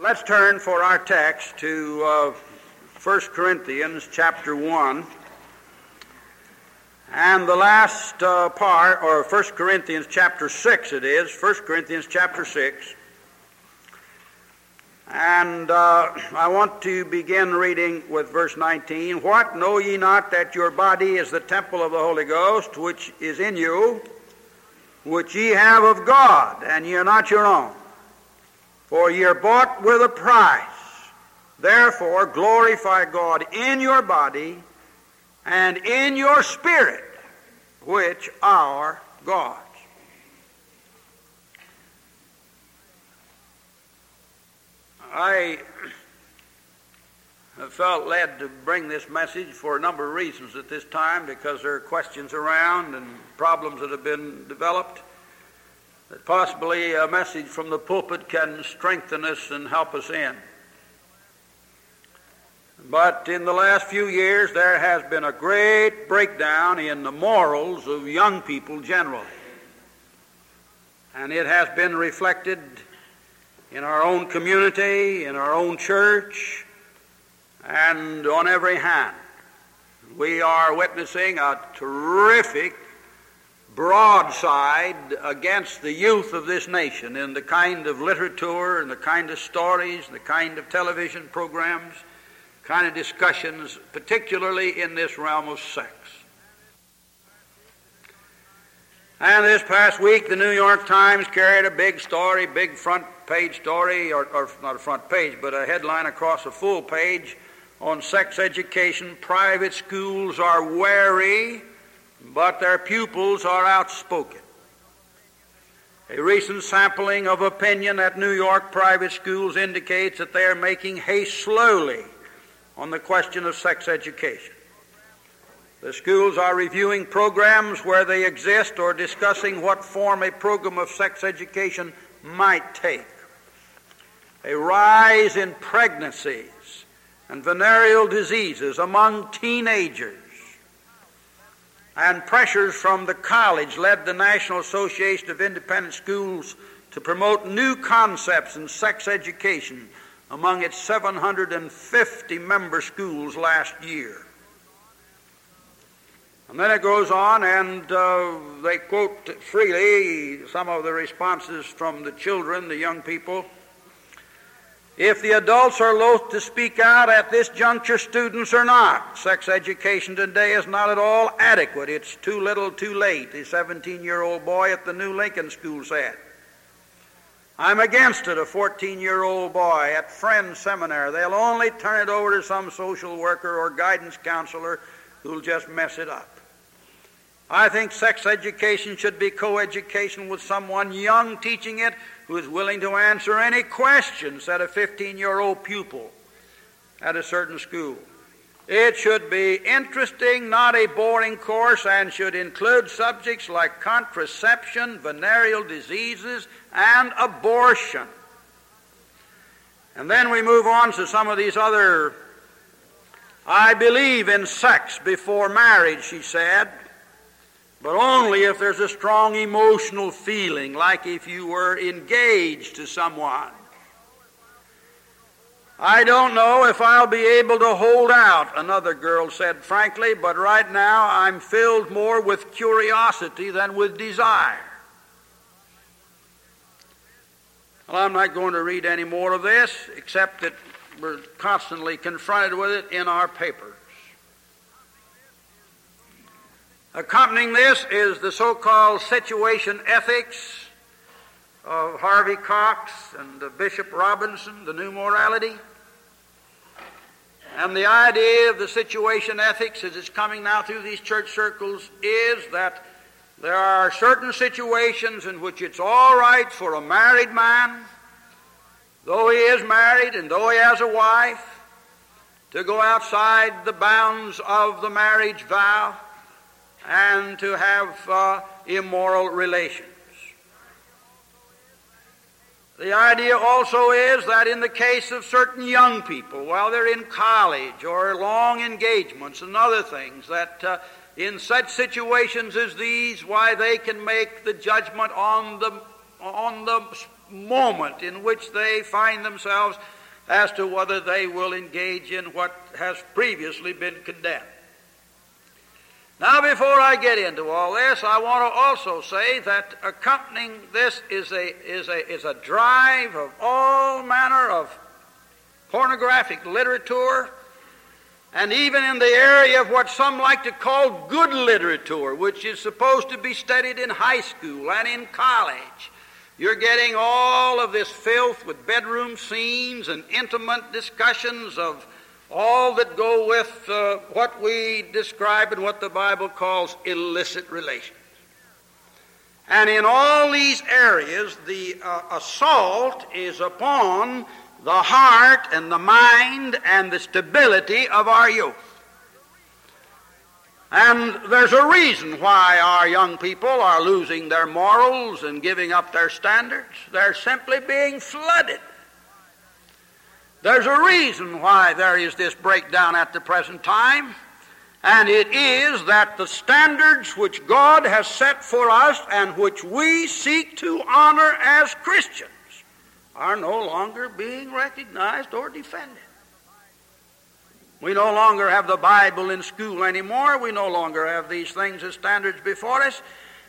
Let's turn for our text to uh, 1 Corinthians chapter 1. And the last uh, part, or 1 Corinthians chapter 6 it is, 1 Corinthians chapter 6. And uh, I want to begin reading with verse 19. What know ye not that your body is the temple of the Holy Ghost, which is in you, which ye have of God, and ye are not your own? For ye are bought with a price. Therefore, glorify God in your body and in your spirit, which are God's. I felt led to bring this message for a number of reasons at this time because there are questions around and problems that have been developed that possibly a message from the pulpit can strengthen us and help us in. But in the last few years, there has been a great breakdown in the morals of young people generally. And it has been reflected in our own community, in our own church, and on every hand. We are witnessing a terrific broadside against the youth of this nation in the kind of literature and the kind of stories, the kind of television programs kind of discussions, particularly in this realm of sex. And this past week, the New York Times carried a big story, big front page story, or, or not a front page, but a headline across a full page on sex education. Private schools are wary, but their pupils are outspoken. A recent sampling of opinion at New York private schools indicates that they are making haste slowly on the question of sex education. The schools are reviewing programs where they exist or discussing what form a program of sex education might take. A rise in pregnancies and venereal diseases among teenagers and pressures from the college led the National Association of Independent Schools to promote new concepts in sex education among its 750 member schools last year. And then it goes on, and uh, they quote freely some of the responses from the children, the young people. If the adults are loath to speak out at this juncture, students are not. Sex education today is not at all adequate. It's too little, too late, the 17 year old boy at the New Lincoln School said. I'm against it, a 14 year old boy at Friends Seminary. They'll only turn it over to some social worker or guidance counselor who'll just mess it up. I think sex education should be co education with someone young teaching it who is willing to answer any questions that a 15 year old pupil at a certain school. It should be interesting, not a boring course, and should include subjects like contraception, venereal diseases, and abortion. And then we move on to some of these other. I believe in sex before marriage, she said, but only if there's a strong emotional feeling, like if you were engaged to someone. I don't know if I'll be able to hold out, another girl said frankly, but right now I'm filled more with curiosity than with desire. Well, I'm not going to read any more of this, except that we're constantly confronted with it in our papers. Accompanying this is the so called situation ethics of Harvey Cox and Bishop Robinson, the new morality. And the idea of the situation ethics as it's coming now through these church circles is that there are certain situations in which it's all right for a married man, though he is married and though he has a wife, to go outside the bounds of the marriage vow and to have uh, immoral relations. The idea also is that in the case of certain young people, while they're in college or long engagements and other things, that uh, in such situations as these, why they can make the judgment on the, on the moment in which they find themselves as to whether they will engage in what has previously been condemned. Now, before I get into all this, I want to also say that accompanying this is a, is a, is a drive of all manner of pornographic literature, and even in the area of what some like to call good literature, which is supposed to be studied in high school and in college. You're getting all of this filth with bedroom scenes and intimate discussions of all that go with uh, what we describe and what the Bible calls illicit relations. And in all these areas, the uh, assault is upon the heart and the mind and the stability of our youth. And there's a reason why our young people are losing their morals and giving up their standards. They're simply being flooded there's a reason why there is this breakdown at the present time, and it is that the standards which God has set for us and which we seek to honor as Christians are no longer being recognized or defended. We no longer have the Bible in school anymore. We no longer have these things as standards before us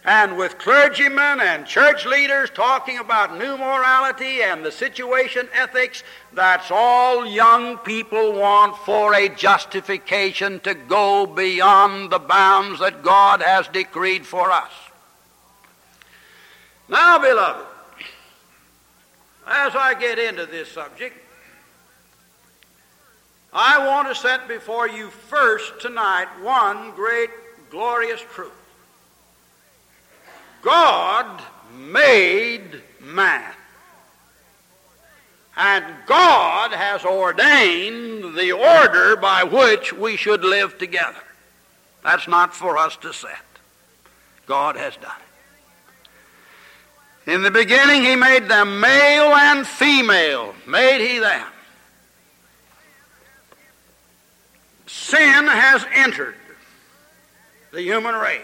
and with clergymen and church leaders talking about new morality and the situation ethics, that's all young people want for a justification to go beyond the bounds that God has decreed for us. Now, beloved, as I get into this subject, I want to set before you first tonight one great glorious truth. God made man. And God has ordained the order by which we should live together. That's not for us to set. God has done it. In the beginning, He made them male and female, made He them. Sin has entered the human race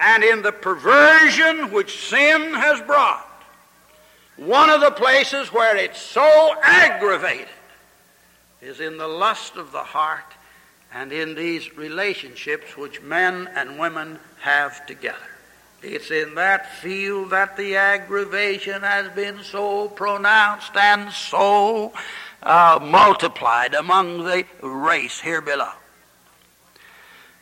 and in the perversion which sin has brought, one of the places where it's so aggravated is in the lust of the heart and in these relationships which men and women have together. It's in that field that the aggravation has been so pronounced and so uh, multiplied among the race here below.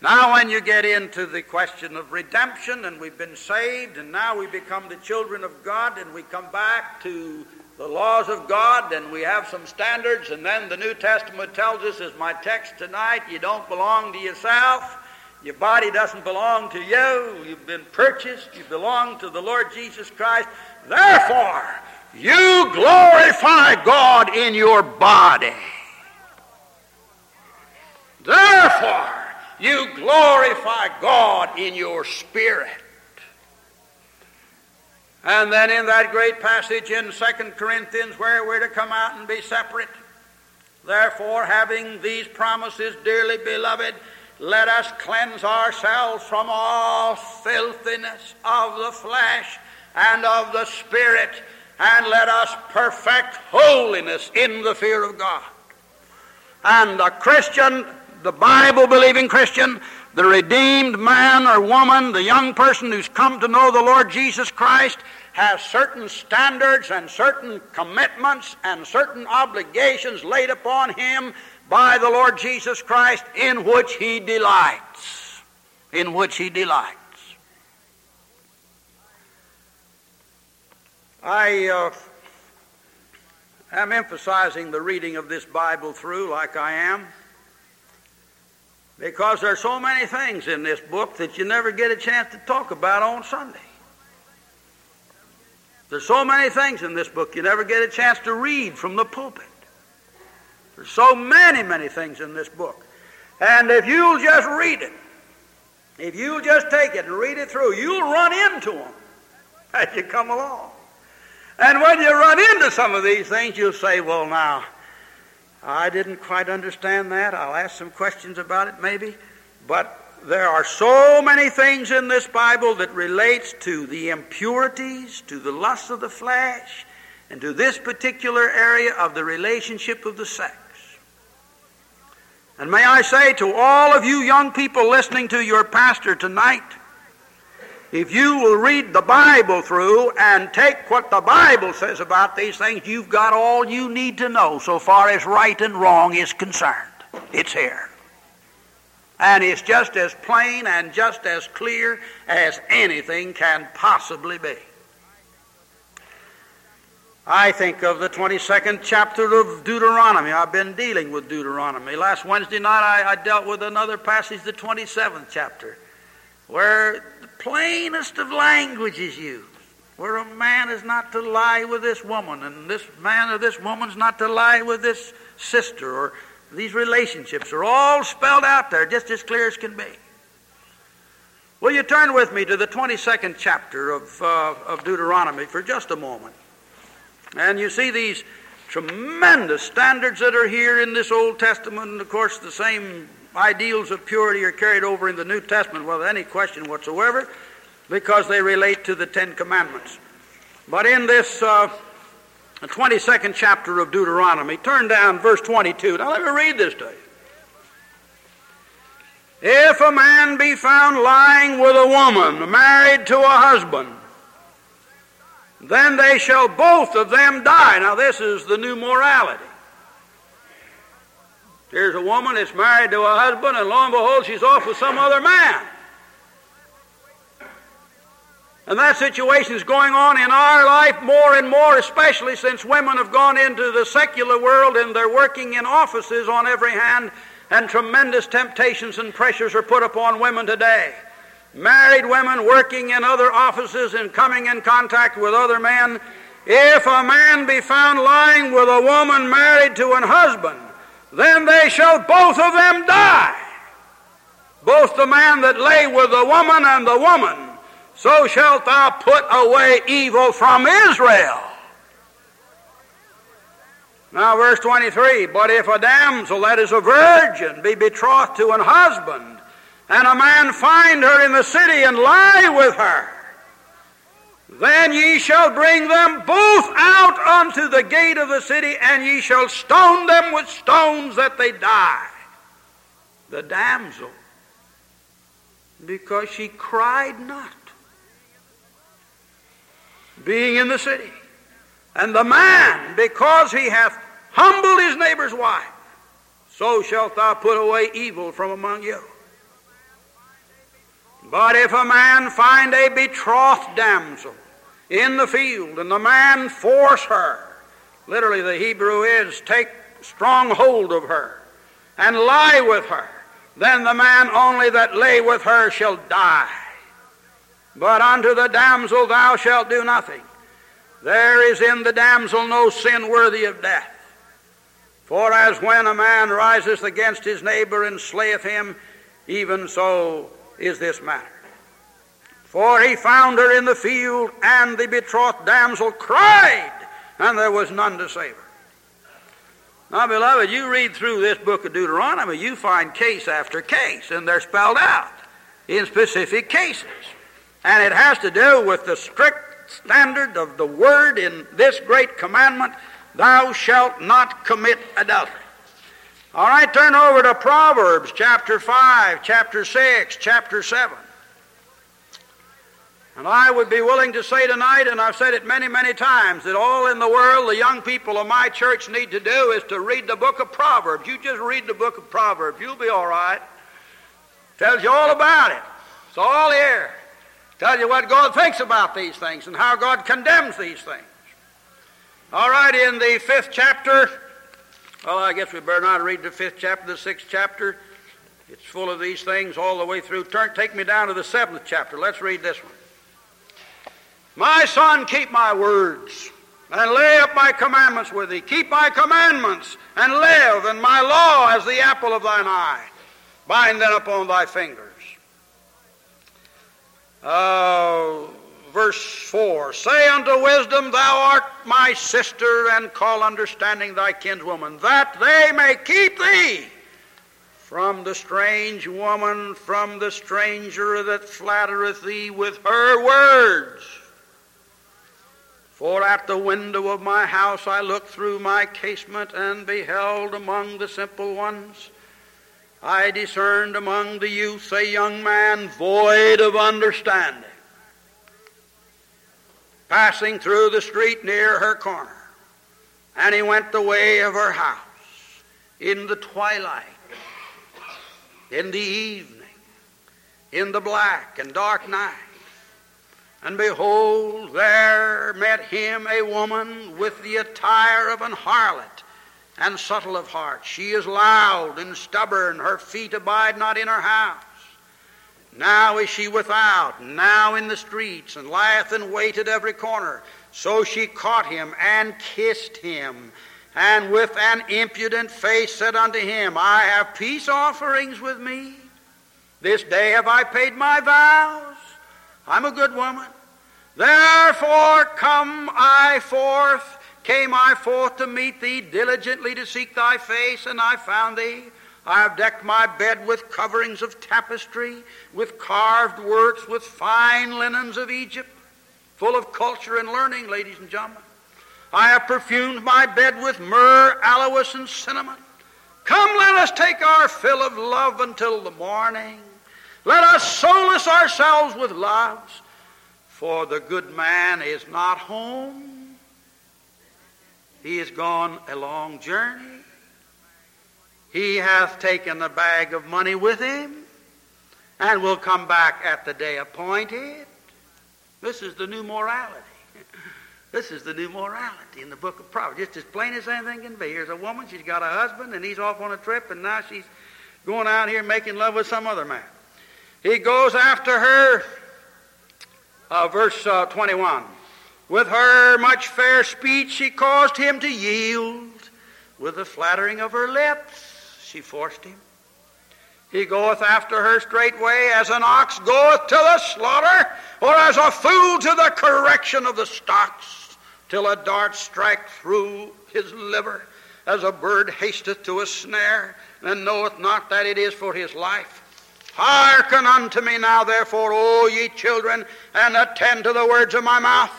Now, when you get into the question of redemption, and we've been saved, and now we become the children of God, and we come back to the laws of God, and we have some standards, and then the New Testament tells us, as my text tonight, you don't belong to yourself. Your body doesn't belong to you. You've been purchased. You belong to the Lord Jesus Christ. Therefore, you glorify God in your body. Therefore, you glorify God in your spirit. And then in that great passage in 2 Corinthians where we're to come out and be separate, therefore, having these promises, dearly beloved, let us cleanse ourselves from all filthiness of the flesh and of the spirit, and let us perfect holiness in the fear of God. And the Christian the Bible believing Christian, the redeemed man or woman, the young person who's come to know the Lord Jesus Christ, has certain standards and certain commitments and certain obligations laid upon him by the Lord Jesus Christ in which he delights. In which he delights. I uh, am emphasizing the reading of this Bible through like I am because there's so many things in this book that you never get a chance to talk about on Sunday. There's so many things in this book you never get a chance to read from the pulpit. There's so many, many things in this book. And if you'll just read it, if you'll just take it and read it through, you'll run into them as you come along. And when you run into some of these things, you'll say, well, now, I didn't quite understand that. I'll ask some questions about it maybe. But there are so many things in this Bible that relates to the impurities, to the lust of the flesh, and to this particular area of the relationship of the sex. And may I say to all of you young people listening to your pastor tonight, if you will read the Bible through and take what the Bible says about these things, you've got all you need to know so far as right and wrong is concerned. It's here. And it's just as plain and just as clear as anything can possibly be. I think of the 22nd chapter of Deuteronomy. I've been dealing with Deuteronomy. Last Wednesday night I, I dealt with another passage, the 27th chapter, where the plainest of language is used, where a man is not to lie with this woman, and this man or this woman's not to lie with this sister, or these relationships are all spelled out there just as clear as can be. Will you turn with me to the 22nd chapter of, uh, of Deuteronomy for just a moment? And you see these tremendous standards that are here in this Old Testament, and of course, the same ideals of purity are carried over in the New Testament without any question whatsoever because they relate to the Ten Commandments. But in this uh, 22nd chapter of Deuteronomy. Turn down verse 22. Now let me read this to you. If a man be found lying with a woman married to a husband, then they shall both of them die. Now, this is the new morality. Here's a woman that's married to a husband, and lo and behold, she's off with some other man. And that situation is going on in our life more and more, especially since women have gone into the secular world and they're working in offices on every hand, and tremendous temptations and pressures are put upon women today. Married women working in other offices and coming in contact with other men. If a man be found lying with a woman married to an husband, then they shall both of them die. Both the man that lay with the woman and the woman so shalt thou put away evil from Israel. Now, verse 23 But if a damsel that is a virgin be betrothed to an husband, and a man find her in the city and lie with her, then ye shall bring them both out unto the gate of the city, and ye shall stone them with stones that they die. The damsel, because she cried not being in the city. And the man, because he hath humbled his neighbor's wife, so shalt thou put away evil from among you. But if a man find a betrothed damsel in the field, and the man force her, literally the Hebrew is take strong hold of her, and lie with her, then the man only that lay with her shall die. But unto the damsel thou shalt do nothing. There is in the damsel no sin worthy of death. For as when a man riseth against his neighbor and slayeth him, even so is this matter. For he found her in the field, and the betrothed damsel cried, and there was none to save her. Now, beloved, you read through this book of Deuteronomy, you find case after case, and they're spelled out in specific cases. And it has to do with the strict standard of the word in this great commandment thou shalt not commit adultery. All right, turn over to Proverbs chapter 5, chapter 6, chapter 7. And I would be willing to say tonight, and I've said it many, many times, that all in the world the young people of my church need to do is to read the book of Proverbs. You just read the book of Proverbs, you'll be all right. Tells you all about it. It's all here. Tell you what God thinks about these things and how God condemns these things. All right, in the fifth chapter, well, I guess we better not read the fifth chapter, the sixth chapter. It's full of these things all the way through. Turn, take me down to the seventh chapter. Let's read this one. My son, keep my words and lay up my commandments with thee. Keep my commandments and live, and my law as the apple of thine eye. Bind them upon thy fingers. Uh, verse 4 Say unto wisdom, Thou art my sister, and call understanding thy kinswoman, that they may keep thee from the strange woman, from the stranger that flattereth thee with her words. For at the window of my house I looked through my casement and beheld among the simple ones. I discerned among the youths a young man void of understanding, passing through the street near her corner. And he went the way of her house in the twilight in the evening, in the black and dark night. And behold, there met him a woman with the attire of an harlot and subtle of heart. She is loud and stubborn, her feet abide not in her house. Now is she without, now in the streets, and lieth in wait at every corner. So she caught him and kissed him and with an impudent face said unto him, I have peace offerings with me. This day have I paid my vows. I'm a good woman. Therefore come I forth, came I forth to meet thee, diligently to seek thy face, and I found thee. I have decked my bed with coverings of tapestry, with carved works, with fine linens of Egypt, full of culture and learning, ladies and gentlemen. I have perfumed my bed with myrrh, aloes, and cinnamon. Come, let us take our fill of love until the morning. Let us solace ourselves with loves, for the good man is not home. He is gone a long journey. He hath taken the bag of money with him and will come back at the day appointed. This is the new morality. This is the new morality in the book of Proverbs. Just as plain as anything can be. Here's a woman, she's got a husband, and he's off on a trip, and now she's going out here making love with some other man. He goes after her, uh, verse uh, 21. With her much fair speech she caused him to yield. With the flattering of her lips she forced him. He goeth after her straightway as an ox goeth to the slaughter, or as a fool to the correction of the stocks till a dart strike through his liver, as a bird hasteth to a snare, and knoweth not that it is for his life. Hearken unto me now, therefore, O ye children, and attend to the words of my mouth.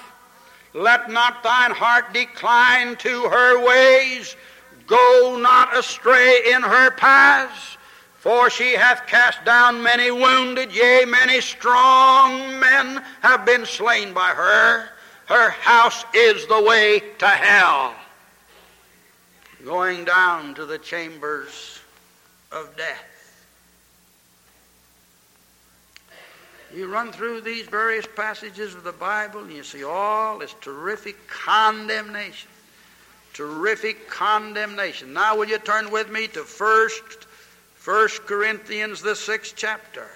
Let not thine heart decline to her ways. Go not astray in her paths. For she hath cast down many wounded, yea, many strong men have been slain by her. Her house is the way to hell, going down to the chambers of death. You run through these various passages of the Bible and you see all this terrific condemnation. Terrific condemnation. Now, will you turn with me to First, First Corinthians, the sixth chapter?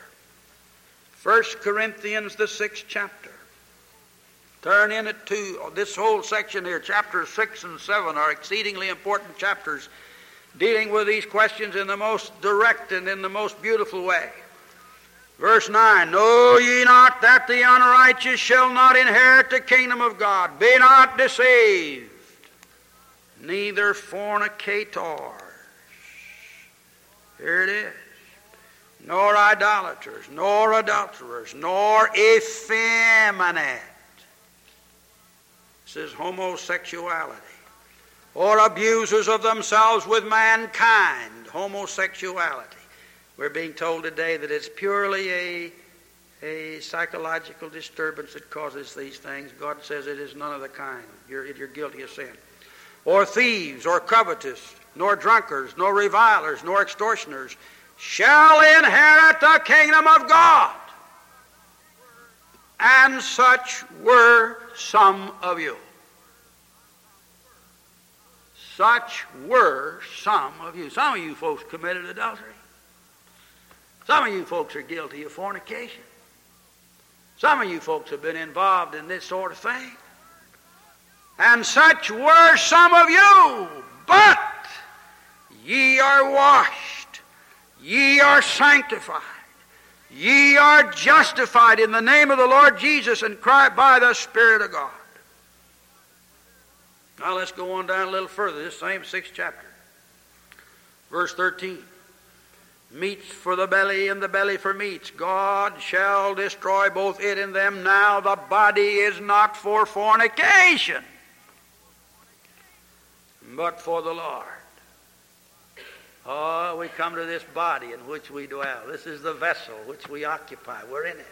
First Corinthians, the sixth chapter. Turn in it to this whole section here, chapters 6 and 7 are exceedingly important chapters dealing with these questions in the most direct and in the most beautiful way. Verse 9 Know ye not that the unrighteous shall not inherit the kingdom of God? Be not deceived, neither fornicators. Here it is. Nor idolaters, nor adulterers, nor effeminate says homosexuality. Or abusers of themselves with mankind, homosexuality. We're being told today that it's purely a, a psychological disturbance that causes these things. God says it is none of the kind. You're, you're guilty of sin. Or thieves, or covetous, nor drunkards, nor revilers, nor extortioners shall inherit the kingdom of God. And such were some of you. Such were some of you. Some of you folks committed adultery. Some of you folks are guilty of fornication. Some of you folks have been involved in this sort of thing. And such were some of you. But ye are washed, ye are sanctified, Ye are justified in the name of the Lord Jesus and cry by the Spirit of God. Now let's go on down a little further, this same sixth chapter. Verse 13. meats for the belly and the belly for meats. God shall destroy both it and them. Now the body is not for fornication, but for the Lord. Oh, we come to this body in which we dwell. This is the vessel which we occupy. We're in it.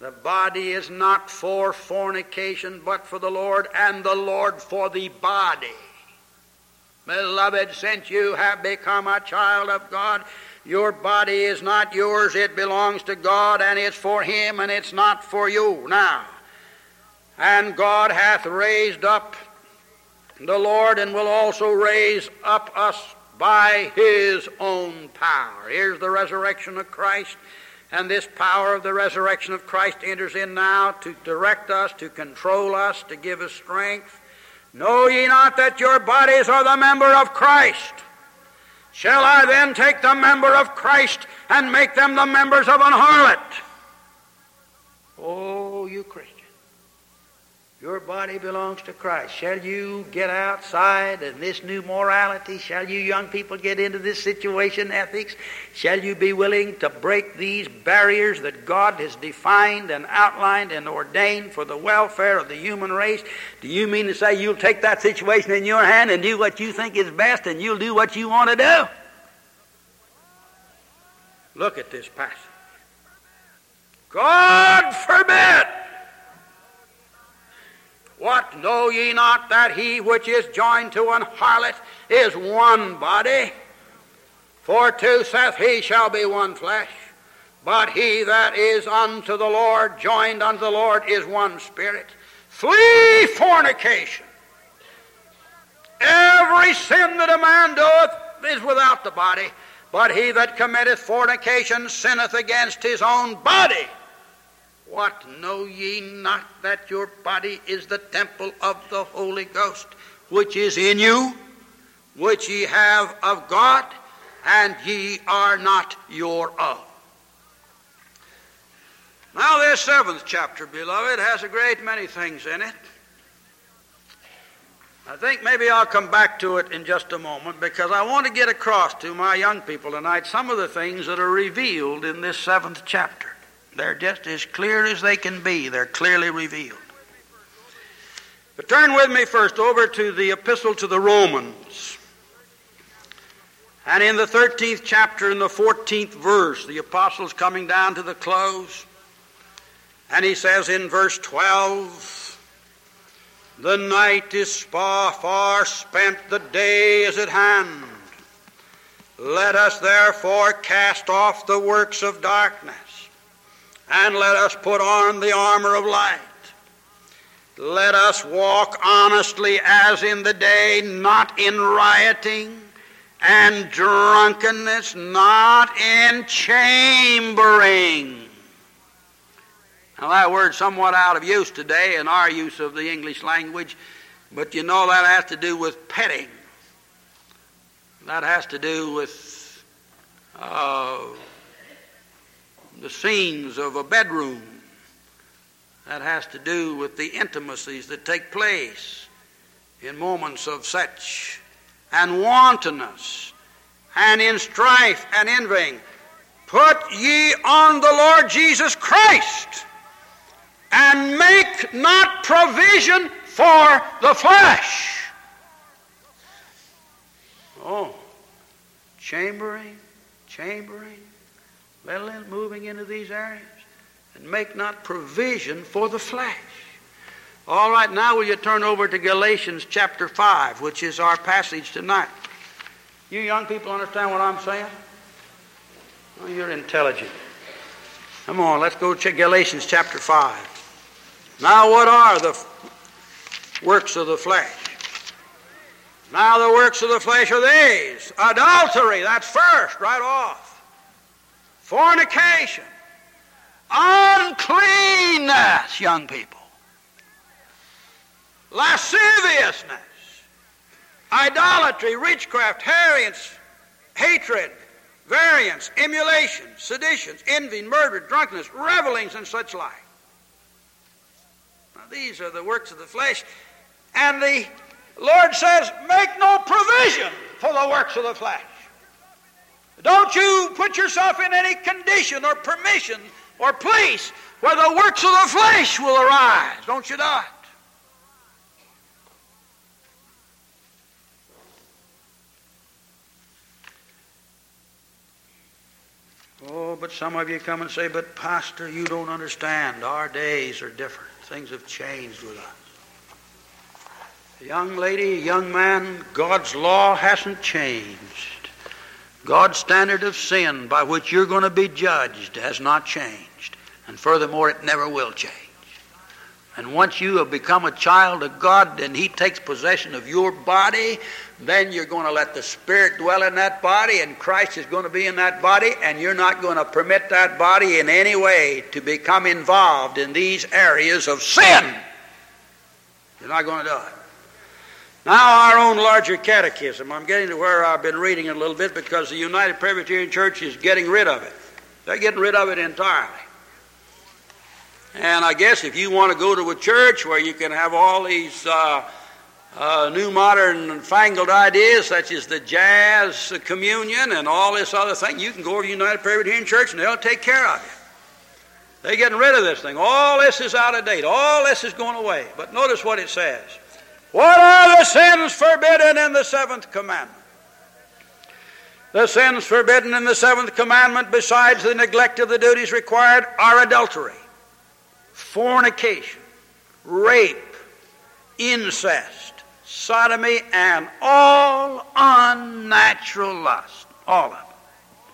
The body is not for fornication, but for the Lord, and the Lord for the body. Beloved, since you have become a child of God, your body is not yours, it belongs to God, and it's for Him, and it's not for you now. And God hath raised up the Lord, and will also raise up us by His own power. Here's the resurrection of Christ, and this power of the resurrection of Christ enters in now to direct us, to control us, to give us strength. Know ye not that your bodies are the member of Christ? Shall I then take the member of Christ and make them the members of an harlot? Oh, you Christian. Your body belongs to Christ. Shall you get outside in this new morality? Shall you young people get into this situation ethics? Shall you be willing to break these barriers that God has defined and outlined and ordained for the welfare of the human race? Do you mean to say you'll take that situation in your hand and do what you think is best and you'll do what you want to do? Look at this passage. God forbid! What know ye not that he which is joined to an harlot is one body? For two saith he shall be one flesh. But he that is unto the Lord, joined unto the Lord, is one spirit. Flee fornication. Every sin that a man doeth is without the body, but he that committeth fornication sinneth against his own body. What know ye not that your body is the temple of the Holy Ghost, which is in you, which ye have of God, and ye are not your own? Now, this seventh chapter, beloved, has a great many things in it. I think maybe I'll come back to it in just a moment because I want to get across to my young people tonight some of the things that are revealed in this seventh chapter. They're just as clear as they can be. They're clearly revealed. But turn with me first over to the epistle to the Romans. And in the 13th chapter, in the 14th verse, the apostle's coming down to the close. And he says in verse 12, The night is far, far spent, the day is at hand. Let us therefore cast off the works of darkness and let us put on the armor of light. Let us walk honestly as in the day, not in rioting and drunkenness, not in chambering. Now, that word's somewhat out of use today in our use of the English language, but you know that has to do with petting. That has to do with uh, the scenes of a bedroom. That has to do with the intimacies that take place in moments of such and wantonness and in strife and envying. Put ye on the Lord Jesus Christ and make not provision for the flesh. Oh, chambering, chambering, little moving into these areas, and make not provision for the flesh. All right, now will you turn over to Galatians chapter 5, which is our passage tonight. You young people understand what I'm saying? Oh, you're intelligent. Come on, let's go check Galatians chapter 5. Now, what are the works of the flesh? Now, the works of the flesh are these adultery, that's first, right off fornication, uncleanness, young people, lasciviousness, idolatry, witchcraft, variance, hatred, variance, emulation, seditions, envy, murder, drunkenness, revelings, and such like. Now, these are the works of the flesh. And the Lord says, make no provision for the works of the flesh. Don't you put yourself in any condition or permission or place where the works of the flesh will arise. Don't you not? Oh, but some of you come and say, but Pastor, you don't understand. Our days are different. Things have changed with us. Young lady, young man, God's law hasn't changed. God's standard of sin by which you're going to be judged has not changed. And furthermore, it never will change. And once you have become a child of God and He takes possession of your body, then you're going to let the Spirit dwell in that body, and Christ is going to be in that body, and you're not going to permit that body in any way to become involved in these areas of sin. You're not going to do it. Now, our own larger catechism. I'm getting to where I've been reading it a little bit because the United Presbyterian Church is getting rid of it. They're getting rid of it entirely. And I guess if you want to go to a church where you can have all these uh, uh, new modern fangled ideas, such as the jazz communion and all this other thing, you can go to the United Presbyterian Church and they'll take care of you. They're getting rid of this thing. All this is out of date. All this is going away. But notice what it says. What are the sins forbidden in the seventh commandment? The sins forbidden in the seventh commandment, besides the neglect of the duties required, are adultery, fornication, rape, incest, sodomy, and all unnatural lust. All of them.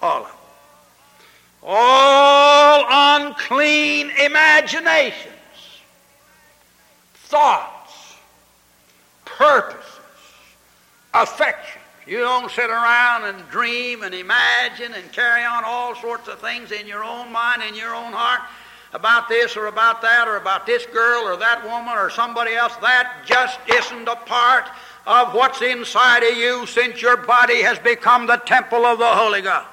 All of them. All unclean imaginations, thoughts, purposes, affections. You don't sit around and dream and imagine and carry on all sorts of things in your own mind, in your own heart about this or about that or about this girl or that woman or somebody else. That just isn't a part of what's inside of you since your body has become the temple of the Holy Ghost.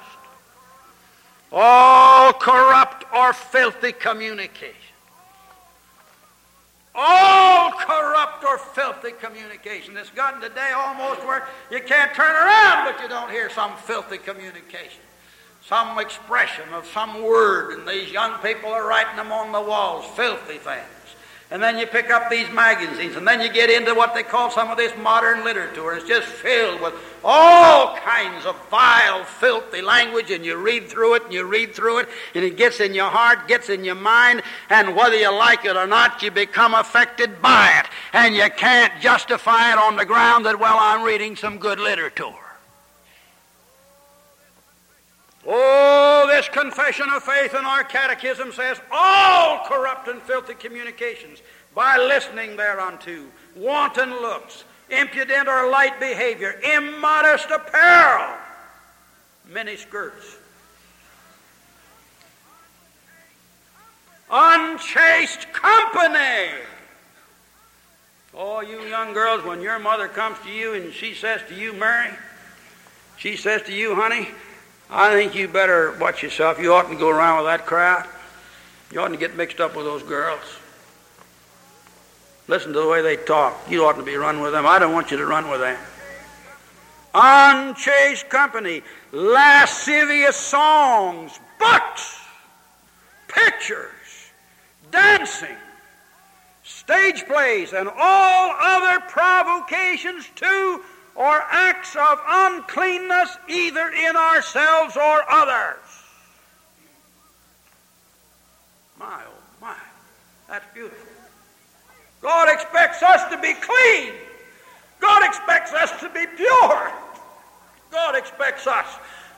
All corrupt or filthy communication. All corrupt or filthy communication. It's gotten today almost where you can't turn around but you don't hear some filthy communication some expression of some word, and these young people are writing them on the walls, filthy things. And then you pick up these magazines, and then you get into what they call some of this modern literature. It's just filled with all kinds of vile, filthy language, and you read through it, and you read through it, and it gets in your heart, gets in your mind, and whether you like it or not, you become affected by it. And you can't justify it on the ground that, well, I'm reading some good literature. Oh, this confession of faith in our catechism says all corrupt and filthy communications by listening thereunto, wanton looks, impudent or light behavior, immodest apparel, many skirts, unchaste company. Oh, you young girls, when your mother comes to you and she says to you, Mary, she says to you, honey, I think you better watch yourself. You oughtn't to go around with that crowd. You oughtn't to get mixed up with those girls. Listen to the way they talk. You oughtn't to be run with them. I don't want you to run with them. Unchaste company, lascivious songs, books, pictures, dancing, stage plays, and all other provocations to or acts of uncleanness either in ourselves or others. My, oh my, that's beautiful. God expects us to be clean. God expects us to be pure. God expects us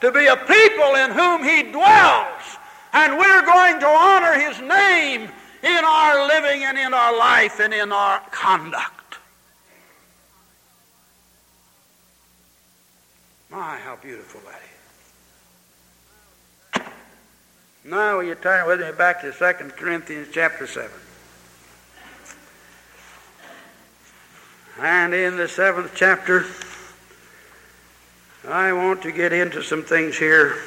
to be a people in whom He dwells. And we're going to honor His name in our living and in our life and in our conduct. My, how beautiful that is. Now, will you turn with me back to 2 Corinthians chapter 7? And in the seventh chapter, I want to get into some things here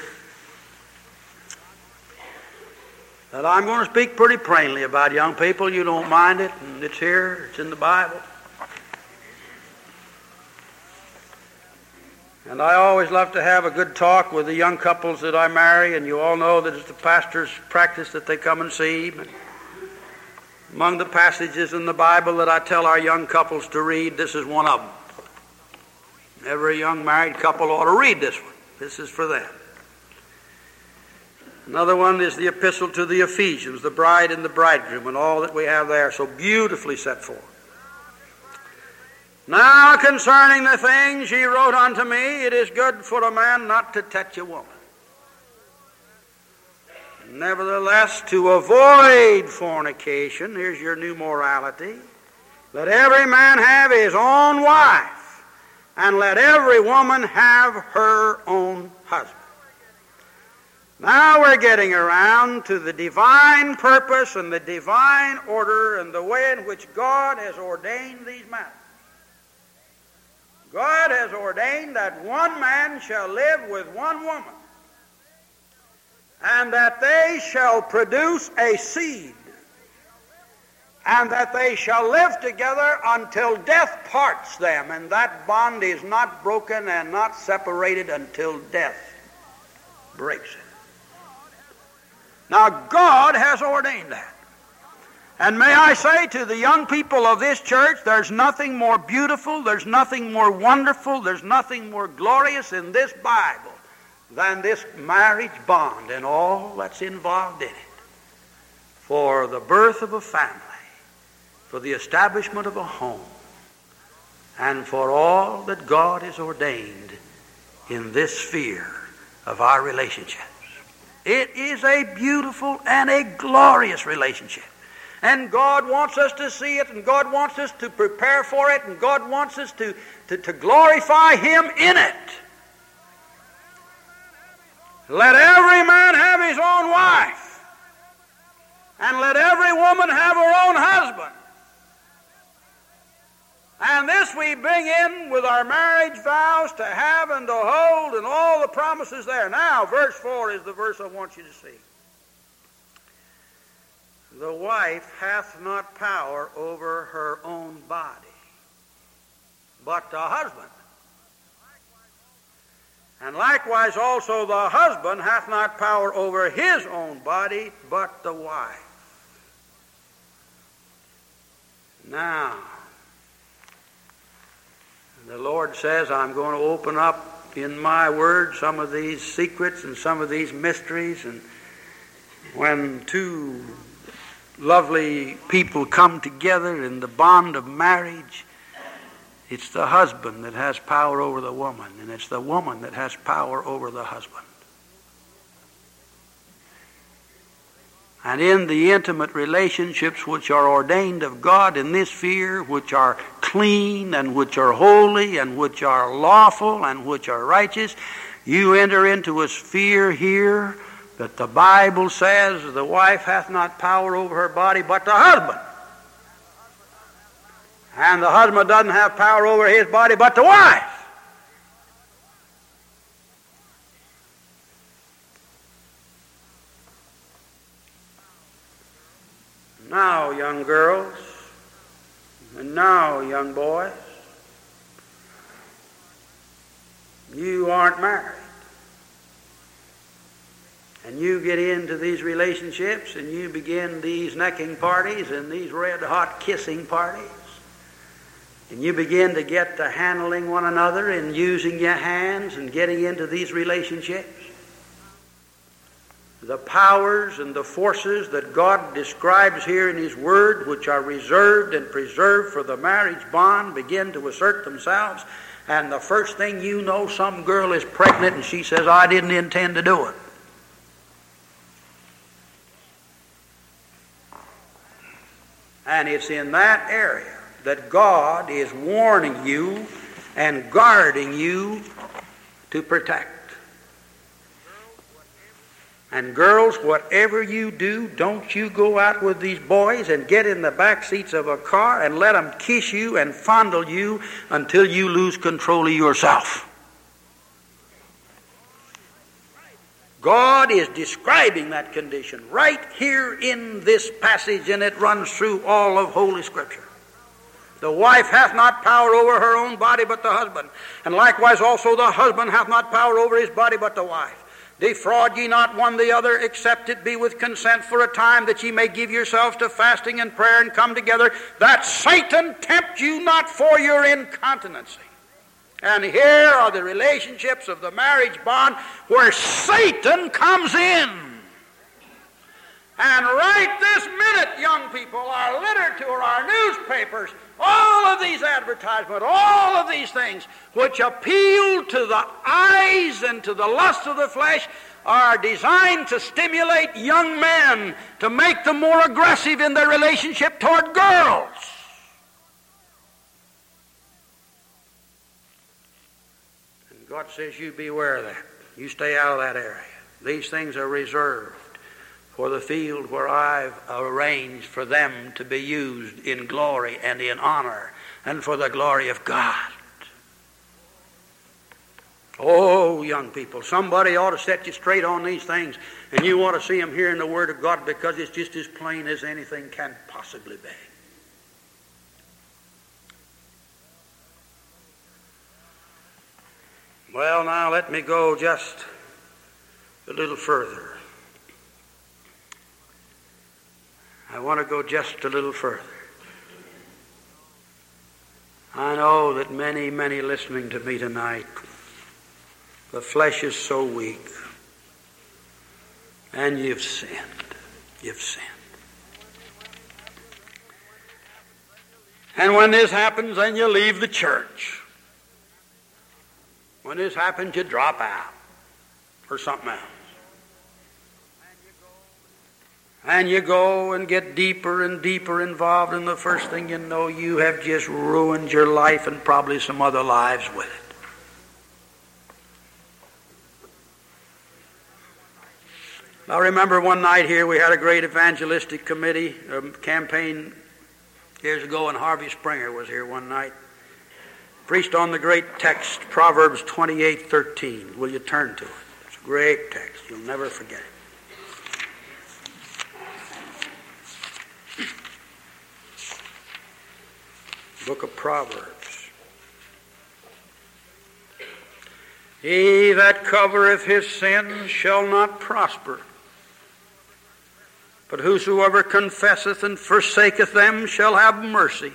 that I'm going to speak pretty plainly about, young people. You don't mind it, and it's here, it's in the Bible. And I always love to have a good talk with the young couples that I marry, and you all know that it's the pastor's practice that they come and see. But among the passages in the Bible that I tell our young couples to read, this is one of them. Every young married couple ought to read this one. This is for them. Another one is the epistle to the Ephesians, the bride and the bridegroom, and all that we have there, so beautifully set forth. Now, concerning the things ye wrote unto me, it is good for a man not to touch a woman. Nevertheless, to avoid fornication, here's your new morality. Let every man have his own wife, and let every woman have her own husband. Now we're getting around to the divine purpose and the divine order and the way in which God has ordained these matters. God has ordained that one man shall live with one woman, and that they shall produce a seed, and that they shall live together until death parts them, and that bond is not broken and not separated until death breaks it. Now, God has ordained that. And may I say to the young people of this church, there's nothing more beautiful, there's nothing more wonderful, there's nothing more glorious in this Bible than this marriage bond and all that's involved in it. For the birth of a family, for the establishment of a home, and for all that God has ordained in this sphere of our relationships. It is a beautiful and a glorious relationship. And God wants us to see it, and God wants us to prepare for it, and God wants us to, to, to glorify Him in it. Let every man have his own wife, and let every woman have her own husband. And this we bring in with our marriage vows to have and to hold and all the promises there. Now, verse 4 is the verse I want you to see. The wife hath not power over her own body, but the husband. And likewise also the husband hath not power over his own body, but the wife. Now, the Lord says, I'm going to open up in my word some of these secrets and some of these mysteries. And when two lovely people come together in the bond of marriage, it's the husband that has power over the woman, and it's the woman that has power over the husband. And in the intimate relationships which are ordained of God in this sphere, which are clean and which are holy and which are lawful and which are righteous, you enter into a sphere here that the Bible says the wife hath not power over her body but the husband. And the husband doesn't have power over his body but the wife. Now, young girls, and now, young boys, you aren't married. And you get into these relationships and you begin these necking parties and these red hot kissing parties. And you begin to get to handling one another and using your hands and getting into these relationships the powers and the forces that God describes here in His Word, which are reserved and preserved for the marriage bond, begin to assert themselves. And the first thing you know, some girl is pregnant and she says, I didn't intend to do it. And it's in that area that God is warning you and guarding you to protect. And girls, whatever you do, don't you go out with these boys and get in the back seats of a car and let them kiss you and fondle you until you lose control of yourself. God is describing that condition right here in this passage, and it runs through all of Holy Scripture. The wife hath not power over her own body but the husband. And likewise also the husband hath not power over his body but the wife. Defraud ye not one the other, except it be with consent for a time, that ye may give yourselves to fasting and prayer and come together, that Satan tempt you not for your incontinency. And here are the relationships of the marriage bond where Satan comes in. And right this minute, young people, our literature, our newspapers, all of these advertisements, all of these things which appeal to the eyes and to the lust of the flesh are designed to stimulate young men to make them more aggressive in their relationship toward girls. God says, You beware of that. You stay out of that area. These things are reserved for the field where I've arranged for them to be used in glory and in honor and for the glory of God. Oh, young people, somebody ought to set you straight on these things, and you ought to see them here in the Word of God because it's just as plain as anything can possibly be. Well, now let me go just a little further. I want to go just a little further. I know that many, many listening to me tonight, the flesh is so weak. And you've sinned. You've sinned. And when this happens, then you leave the church. When this happens, you drop out for something else. And you go and get deeper and deeper involved, and the first thing you know, you have just ruined your life and probably some other lives with it. I remember one night here we had a great evangelistic committee a campaign years ago, and Harvey Springer was here one night. Preached on the great text, Proverbs 28:13. Will you turn to it? It's a great text. You'll never forget it. book of Proverbs. He that covereth his sins shall not prosper. But whosoever confesseth and forsaketh them shall have mercy.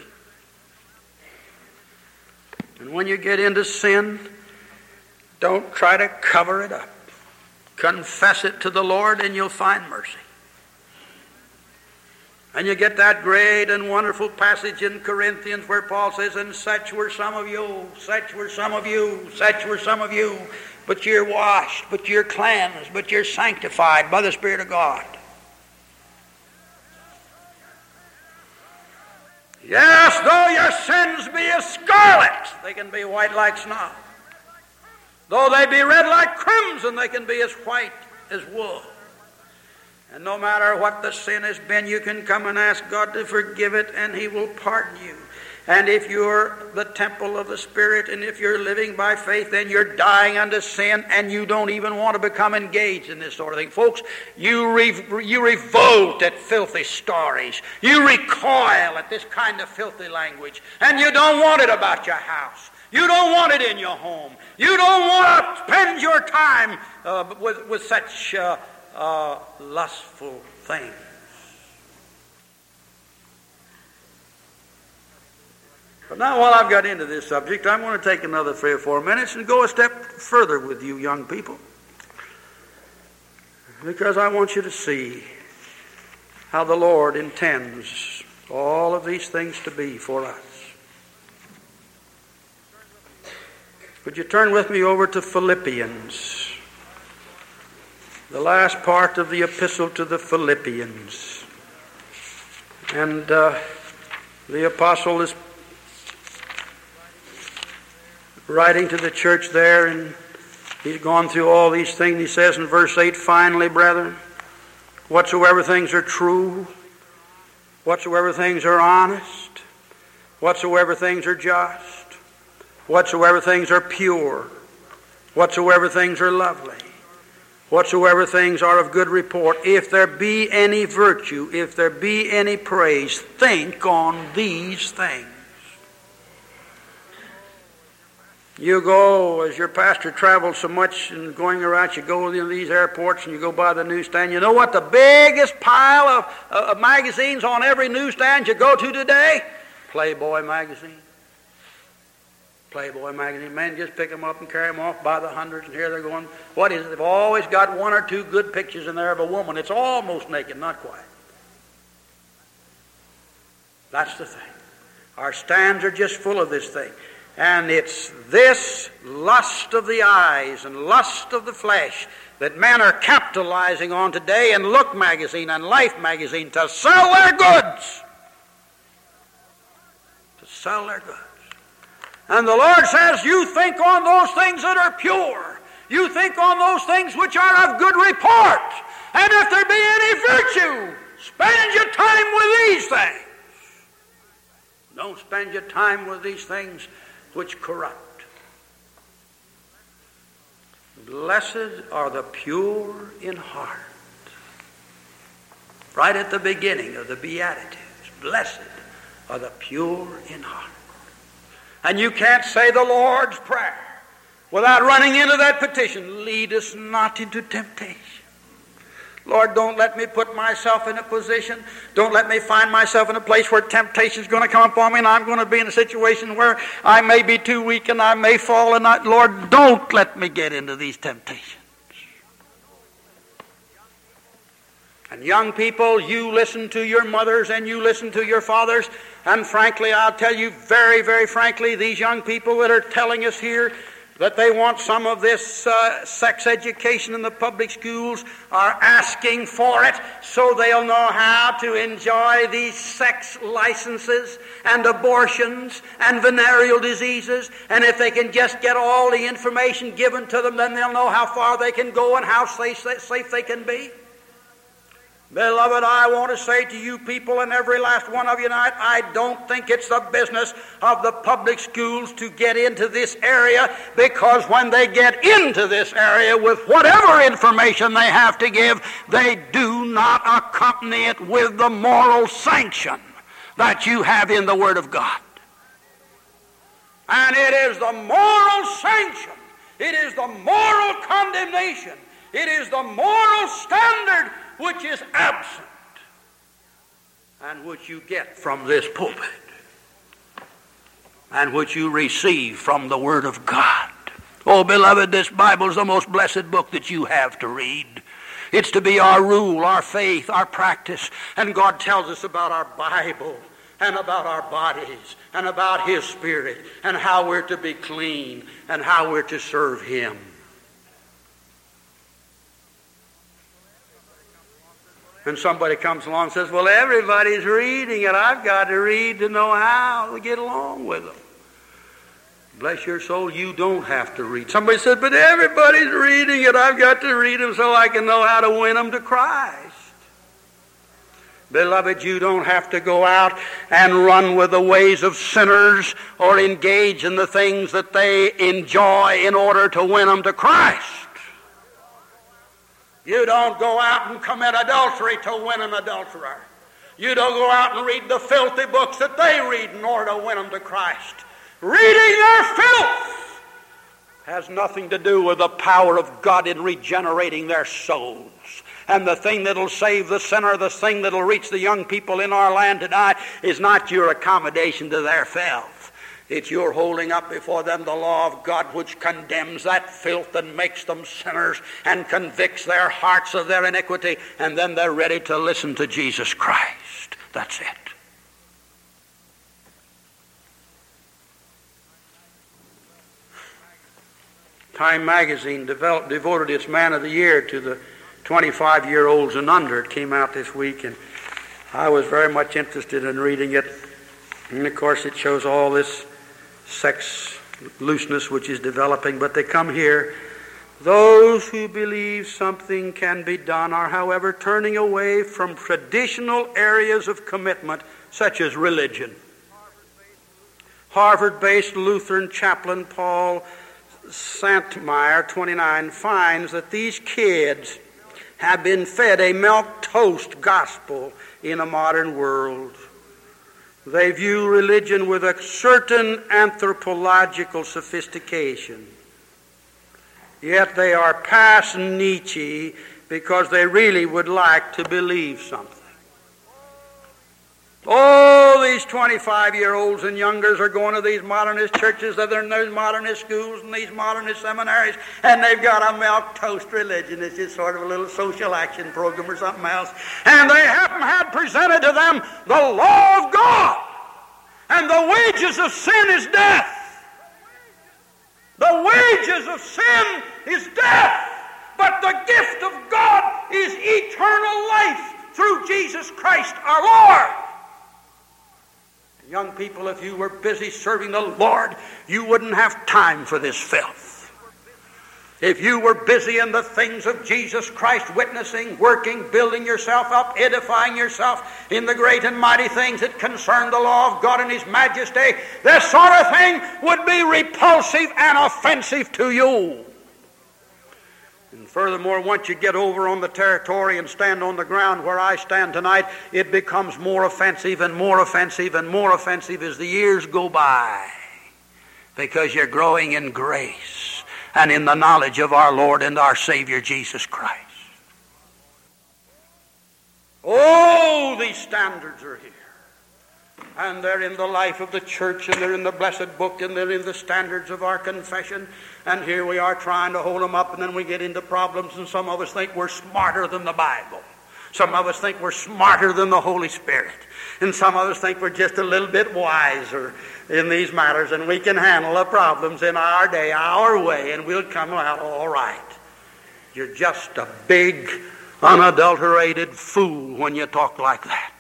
And when you get into sin, don't try to cover it up. Confess it to the Lord and you'll find mercy. And you get that great and wonderful passage in Corinthians where Paul says, And such were some of you, such were some of you, such were some of you, but you're washed, but you're cleansed, but you're sanctified by the Spirit of God. Yes, though your sins be as scarlet, they can be white like snow. Though they be red like crimson, they can be as white as wool. And no matter what the sin has been, you can come and ask God to forgive it, and He will pardon you. And if you're the temple of the Spirit, and if you're living by faith, then you're dying unto sin, and you don't even want to become engaged in this sort of thing. Folks, you, re- you revolt at filthy stories. You recoil at this kind of filthy language, and you don't want it about your house. You don't want it in your home. You don't want to spend your time uh, with, with such. Uh, uh, lustful things. But now, while I've got into this subject, I'm going to take another three or four minutes and go a step further with you, young people. Because I want you to see how the Lord intends all of these things to be for us. Would you turn with me over to Philippians? the last part of the epistle to the Philippians. And uh, the apostle is writing to the church there, and he's gone through all these things. He says in verse 8, Finally, brethren, whatsoever things are true, whatsoever things are honest, whatsoever things are just, whatsoever things are pure, whatsoever things are lovely whatsoever things are of good report, if there be any virtue, if there be any praise, think on these things. You go, as your pastor travels so much and going around, you go to these airports and you go by the newsstand. You know what the biggest pile of, of magazines on every newsstand you go to today? Playboy magazine. Playboy magazine. Men just pick them up and carry them off by the hundreds, and here they're going. What is it? They've always got one or two good pictures in there of a woman. It's almost naked, not quite. That's the thing. Our stands are just full of this thing. And it's this lust of the eyes and lust of the flesh that men are capitalizing on today in Look magazine and Life magazine to sell their goods. To sell their goods. And the Lord says, You think on those things that are pure. You think on those things which are of good report. And if there be any virtue, spend your time with these things. Don't spend your time with these things which corrupt. Blessed are the pure in heart. Right at the beginning of the Beatitudes. Blessed are the pure in heart. And you can't say the Lord's Prayer without running into that petition. Lead us not into temptation. Lord, don't let me put myself in a position. Don't let me find myself in a place where temptation is going to come upon me and I'm going to be in a situation where I may be too weak and I may fall. And I, Lord, don't let me get into these temptations. And young people, you listen to your mothers and you listen to your fathers. And frankly, I'll tell you very, very frankly, these young people that are telling us here that they want some of this uh, sex education in the public schools are asking for it so they'll know how to enjoy these sex licenses and abortions and venereal diseases. And if they can just get all the information given to them, then they'll know how far they can go and how safe, safe they can be. Beloved, I want to say to you people and every last one of you tonight, I don't think it's the business of the public schools to get into this area because when they get into this area with whatever information they have to give, they do not accompany it with the moral sanction that you have in the Word of God. And it is the moral sanction, it is the moral condemnation, it is the moral standard which is absent and which you get from this pulpit and which you receive from the Word of God. Oh, beloved, this Bible is the most blessed book that you have to read. It's to be our rule, our faith, our practice. And God tells us about our Bible and about our bodies and about His Spirit and how we're to be clean and how we're to serve Him. And somebody comes along and says, Well, everybody's reading it. I've got to read to know how to get along with them. Bless your soul, you don't have to read. Somebody says, But everybody's reading it. I've got to read them so I can know how to win them to Christ. Beloved, you don't have to go out and run with the ways of sinners or engage in the things that they enjoy in order to win them to Christ. You don't go out and commit adultery to win an adulterer. You don't go out and read the filthy books that they read in order to win them to Christ. Reading their filth has nothing to do with the power of God in regenerating their souls. And the thing that'll save the sinner, the thing that'll reach the young people in our land tonight, is not your accommodation to their filth. It's your holding up before them the law of God which condemns that filth and makes them sinners and convicts their hearts of their iniquity, and then they're ready to listen to Jesus Christ. That's it. Time magazine developed, devoted its Man of the Year to the 25 year olds and under. It came out this week, and I was very much interested in reading it. And of course, it shows all this sex looseness which is developing, but they come here. Those who believe something can be done are, however, turning away from traditional areas of commitment, such as religion. Harvard based Lutheran chaplain Paul Santmire, 29, finds that these kids have been fed a milk toast gospel in a modern world. They view religion with a certain anthropological sophistication. Yet they are past Nietzsche because they really would like to believe something. All these 25 year olds and youngers are going to these modernist churches, they're in those modernist schools and these modernist seminaries, and they've got a milk toast religion. It's just sort of a little social action program or something else. And they haven't had presented to them the law of God. And the wages of sin is death. The wages of sin is death. But the gift of God is eternal life through Jesus Christ our Lord. Young people, if you were busy serving the Lord, you wouldn't have time for this filth. If you were busy in the things of Jesus Christ, witnessing, working, building yourself up, edifying yourself in the great and mighty things that concern the law of God and His majesty, this sort of thing would be repulsive and offensive to you. And furthermore, once you get over on the territory and stand on the ground where I stand tonight, it becomes more offensive and more offensive and more offensive as the years go by. Because you're growing in grace and in the knowledge of our Lord and our Savior Jesus Christ. Oh, these standards are here. And they're in the life of the church, and they're in the blessed book, and they're in the standards of our confession. And here we are trying to hold them up, and then we get into problems, and some of us think we're smarter than the Bible. Some of us think we're smarter than the Holy Spirit. And some of us think we're just a little bit wiser in these matters, and we can handle the problems in our day, our way, and we'll come out all right. You're just a big, unadulterated fool when you talk like that.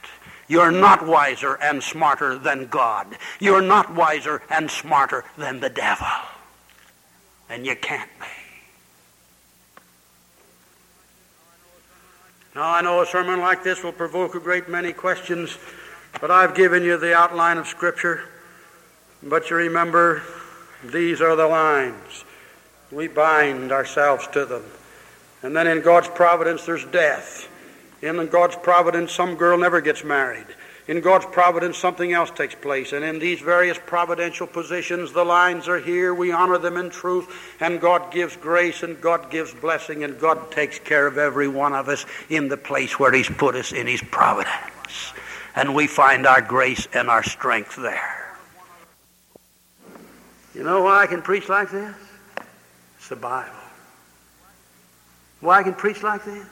You're not wiser and smarter than God. You're not wiser and smarter than the devil. And you can't be. Now, I know a sermon like this will provoke a great many questions, but I've given you the outline of Scripture. But you remember, these are the lines. We bind ourselves to them. And then in God's providence, there's death. In God's providence, some girl never gets married. In God's providence, something else takes place. And in these various providential positions, the lines are here. We honor them in truth. And God gives grace and God gives blessing. And God takes care of every one of us in the place where He's put us in His providence. And we find our grace and our strength there. You know why I can preach like this? It's the Bible. Why I can preach like this?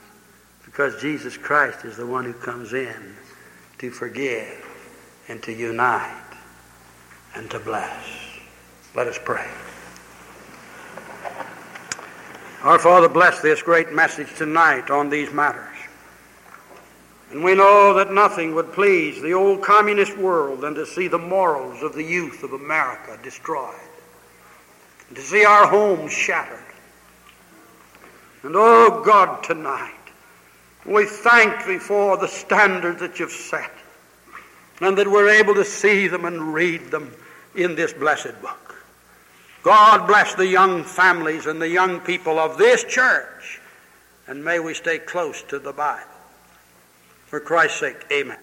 Because Jesus Christ is the one who comes in to forgive and to unite and to bless. Let us pray. Our Father, bless this great message tonight on these matters. And we know that nothing would please the old communist world than to see the morals of the youth of America destroyed, and to see our homes shattered. And oh God, tonight, we thank Thee for the standards that you've set and that we're able to see them and read them in this blessed book. God bless the young families and the young people of this church, and may we stay close to the Bible. For Christ's sake, amen.